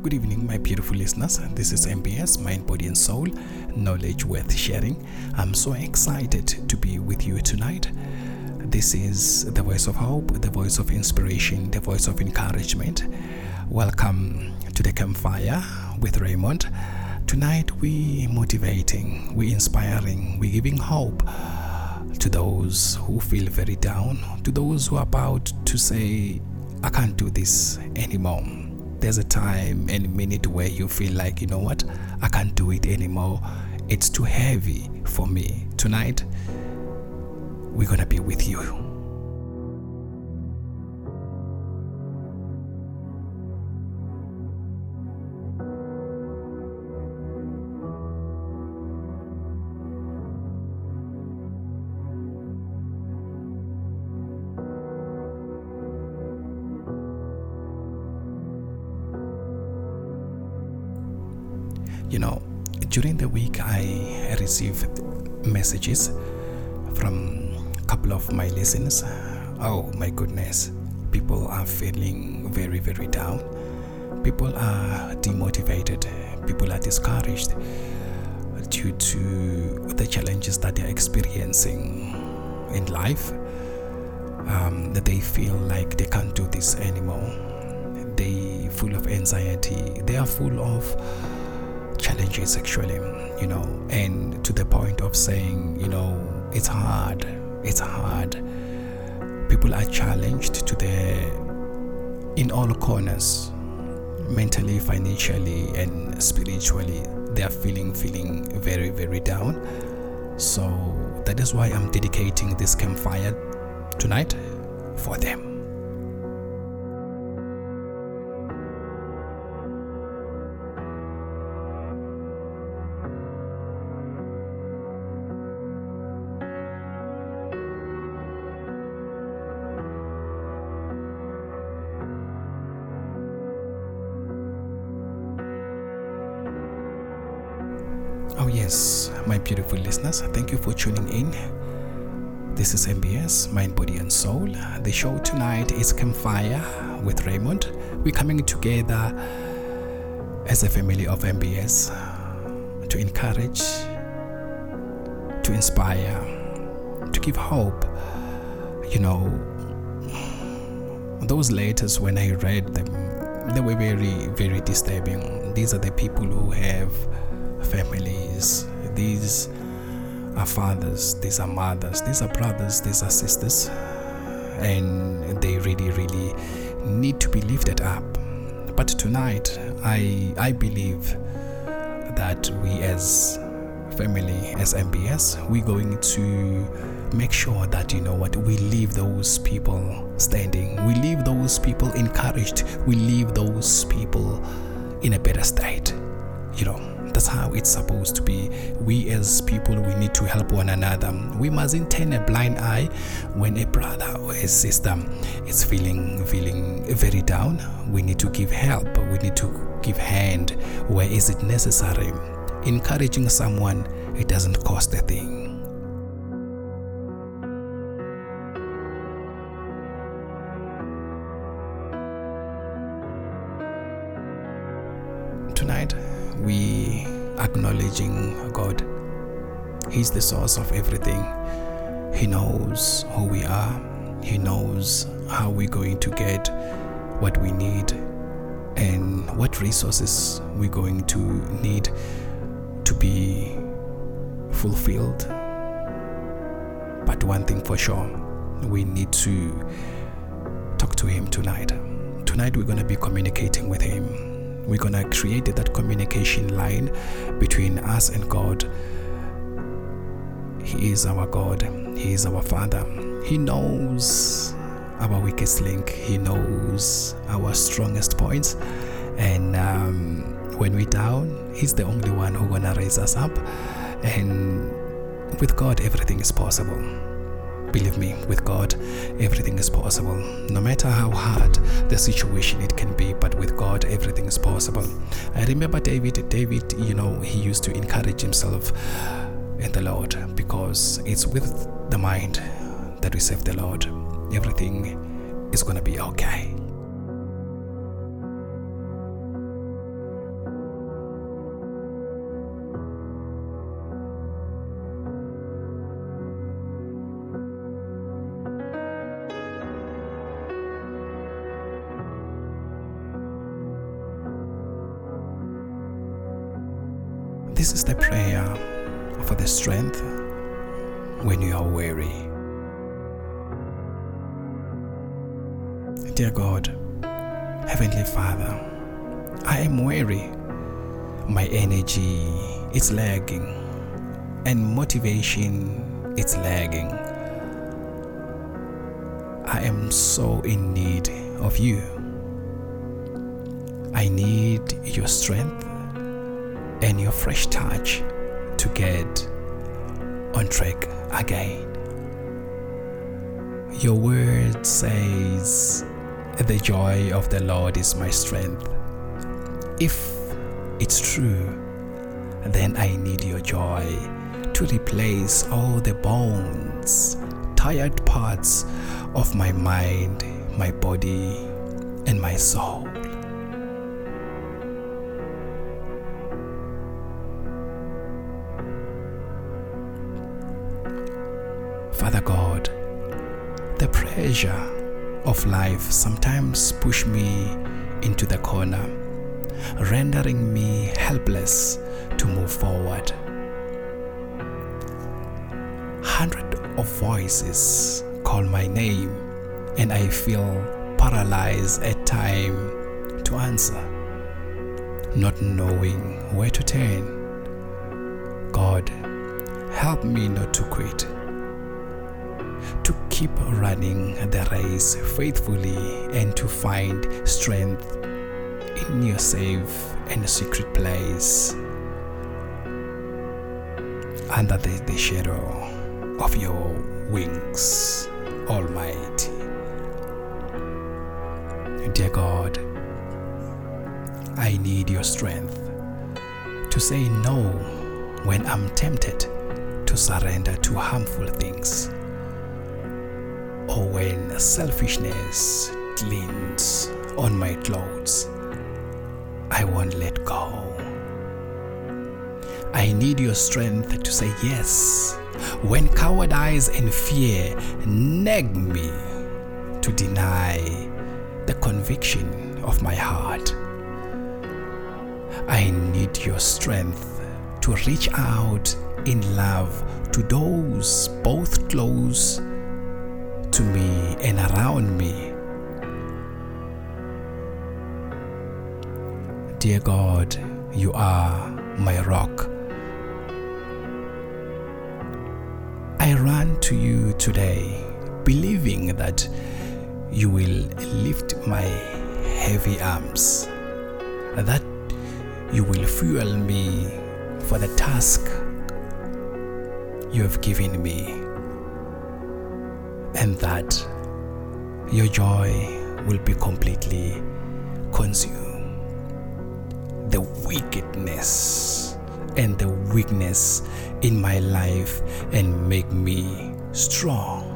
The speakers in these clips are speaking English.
Good evening, my beautiful listeners. This is MBS, Mind, Body, and Soul, knowledge worth sharing. I'm so excited to be with you tonight. This is the voice of hope, the voice of inspiration, the voice of encouragement. Welcome to the campfire with Raymond. Tonight, we're motivating, we're inspiring, we're giving hope to those who feel very down, to those who are about to say, I can't do this anymore there's a time and minute where you feel like, you know what, I can't do it anymore. It's too heavy for me. Tonight, we're going to be with you during the week i received messages from a couple of my listeners. Oh my goodness people are feeling very very down. People are demotivated. People are discouraged due to the challenges that they're experiencing in life. Um, that they feel like they can't do this anymore. They full of anxiety. They are full of challenges actually you know and to the point of saying you know it's hard it's hard. People are challenged to the in all corners mentally financially and spiritually they are feeling feeling very very down. So that is why i'm dedicating this campfire tonight for them my beautiful listeners, thank you for tuning in. This is MBS, Mind, Body, and Soul. The show tonight is Campfire with Raymond. We're coming together as a family of MBS to encourage, to inspire, to give hope. You know, those letters, when I read them, they were very, very disturbing. These are the people who have families. These are fathers, these are mothers, these are brothers, these are sisters, and they really, really need to be lifted up. But tonight, I I believe that we as family, as MBS, we're going to make sure that you know what we leave those people standing, we leave those people encouraged, we leave those people in a better state. You know, that's how it's supposed to be. We as people, we need to help one another. We mustn't turn a blind eye when a brother or a sister is feeling feeling very down. We need to give help. We need to give hand where is it necessary. Encouraging someone, it doesn't cost a thing. Acknowledging God. He's the source of everything. He knows who we are. He knows how we're going to get what we need and what resources we're going to need to be fulfilled. But one thing for sure, we need to talk to Him tonight. Tonight, we're going to be communicating with Him we're going to create that communication line between us and God. He is our God, He is our Father. He knows our weakest link, He knows our strongest points. And um, when we're down, He's the only one who's going to raise us up. And with God, everything is possible. Believe me, with God, everything is possible. No matter how hard the situation it can be, but with God, everything is possible. I remember David. David, you know, he used to encourage himself in the Lord because it's with the mind that we serve the Lord. Everything is going to be okay. Dear God, Heavenly Father, I am weary. My energy is lagging and motivation is lagging. I am so in need of you. I need your strength and your fresh touch to get on track again. Your word says, The joy of the Lord is my strength. If it's true, then I need your joy to replace all the bones, tired parts of my mind, my body, and my soul. Father God, pressure of life sometimes push me into the corner, rendering me helpless to move forward. Hundred of voices call my name and I feel paralyzed at time to answer, not knowing where to turn. God, help me not to quit to keep running the race faithfully and to find strength in your safe and secret place under the, the shadow of your wings, Almighty. Dear God, I need your strength to say no when I'm tempted to surrender to harmful things when selfishness glints on my clothes. I won't let go. I need your strength to say yes when cowardice and fear nag me to deny the conviction of my heart. I need your strength to reach out in love to those both close to me and around me. Dear God, you are my rock. I run to you today, believing that you will lift my heavy arms, that you will fuel me for the task you have given me, and that your joy will be completely consumed. The wickedness and the weakness in my life and make me strong.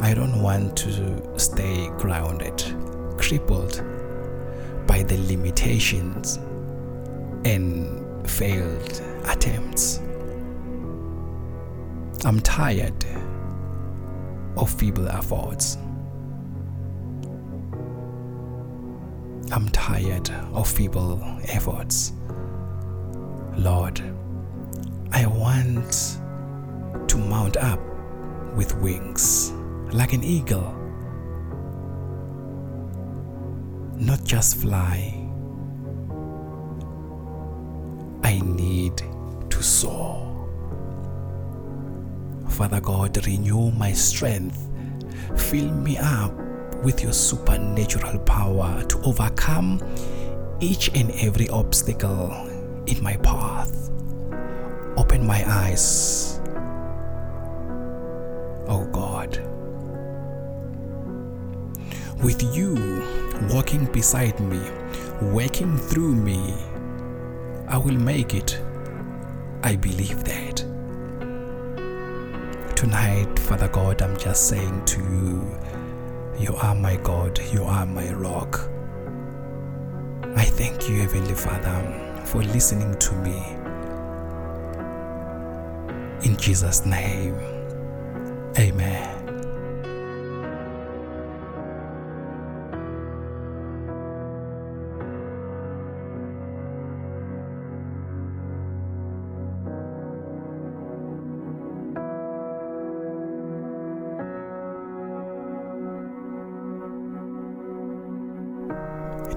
I don't want to stay grounded, crippled by the limitations and failed attempts. I'm tired of feeble efforts. I'm tired of feeble efforts. Lord, I want to mount up with wings like an eagle, not just fly. I need to soar. Father God, renew my strength. Fill me up with your supernatural power to overcome each and every obstacle in my path. Open my eyes, oh God. With you walking beside me, working through me, I will make it. I believe that. Tonight, Father God, I'm just saying to you, you are my God, you are my rock. I thank you, Heavenly Father, for listening to me. In Jesus' name, Amen.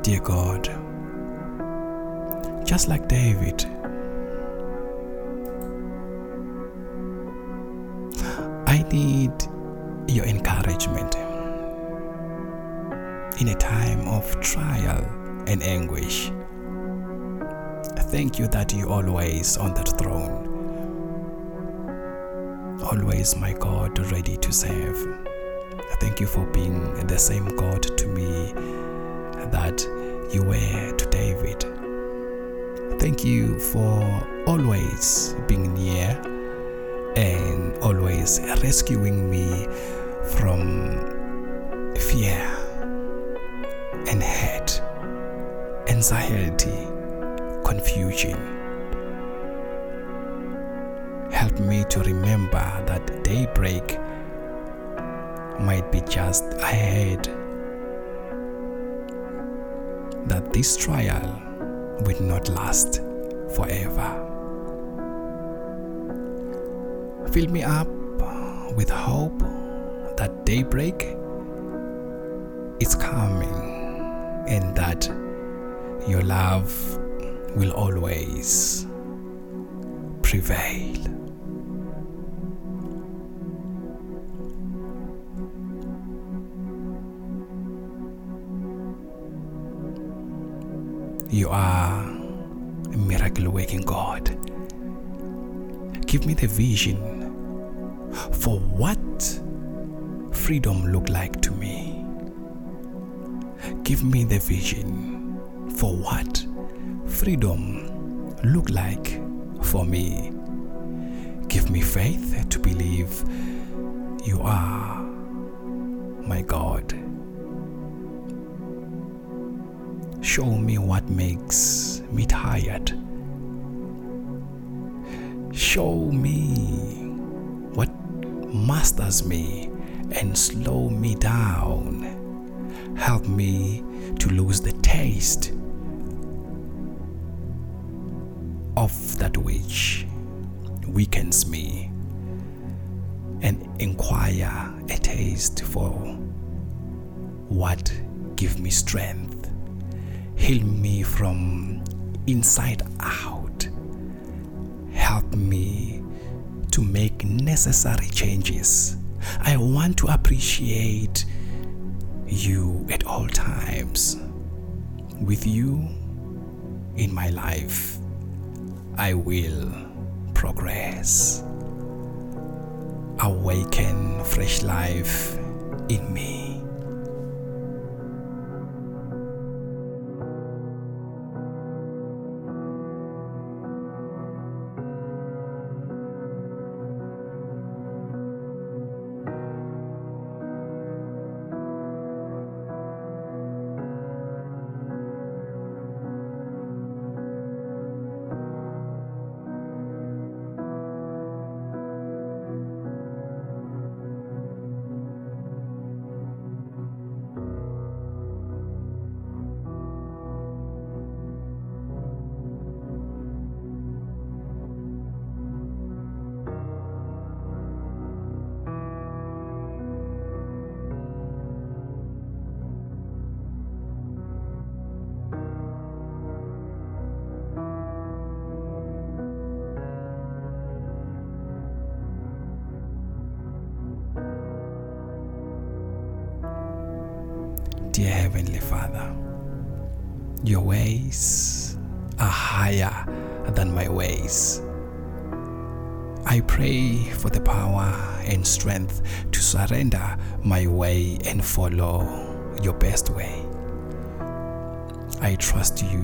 Dear God, just like David, I need your encouragement in a time of trial and anguish. Thank you that you always on that throne. Always my God ready to save. Thank you for being the same God to me that you were to David. Thank you for always being near and always rescuing me from fear and hate, anxiety, confusion. Help me to remember that daybreak might be just ahead, that this trial will not last forever. Fill me up with hope that daybreak is coming and that your love will always prevail. You are a miracle working God. Give me the vision for what freedom look like to me. Give me the vision for what freedom look like for me. Give me faith to believe you are my God. Show me what makes me tired. Show me what masters me and slow me down. Help me to lose the taste of that which weakens me and inquire a taste for what give me strength heal me from inside out help me to make necessary changes i want to appreciate you at all times with you in my life I will progress. Awaken fresh life in me. Dear Heavenly Father, your ways are higher than my ways. I pray for the power and strength to surrender my way and follow your best way. I trust you,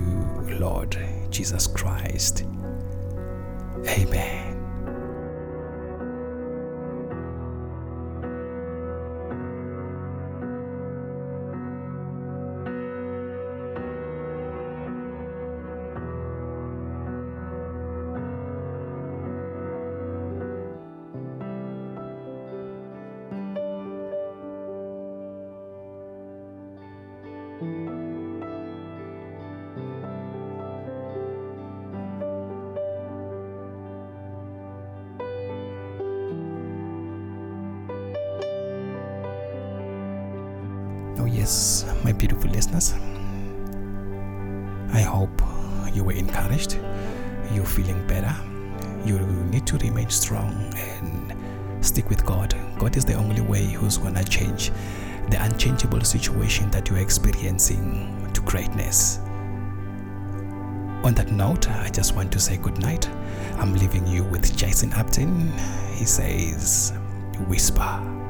Lord Jesus Christ. Amen. My beautiful listeners. I hope you were encouraged, you're feeling better. You need to remain strong and stick with God. God is the only way who's going to change the unchangeable situation that you're experiencing to greatness. On that note, I just want to say good night. I'm leaving you with Jason Upton. He says, Whisper.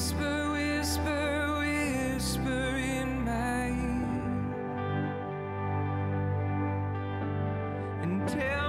Whisper, whisper, whisper in my ear, and tell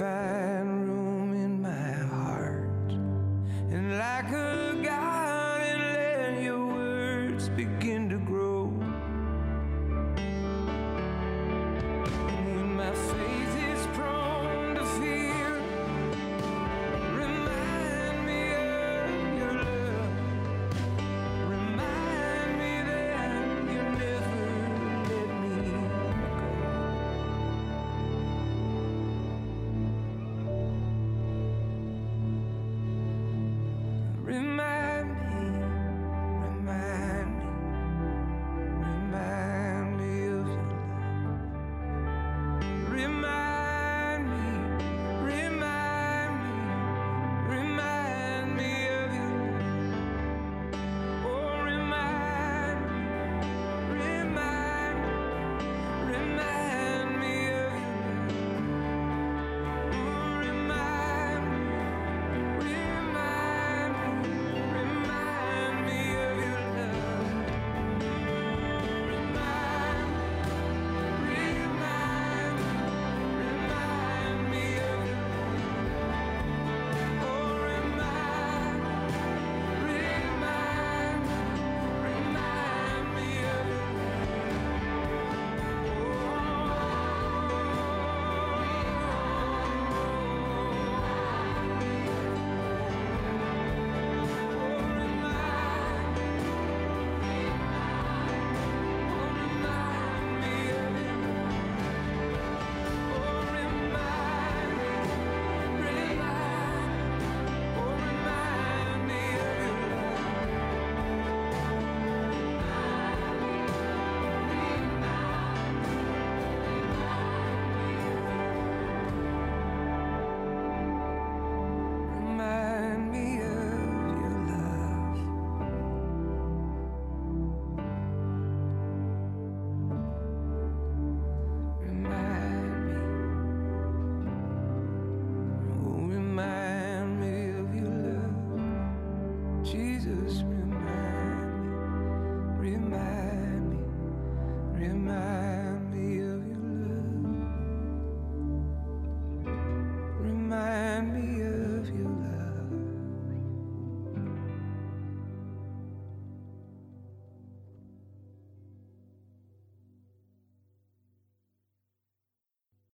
if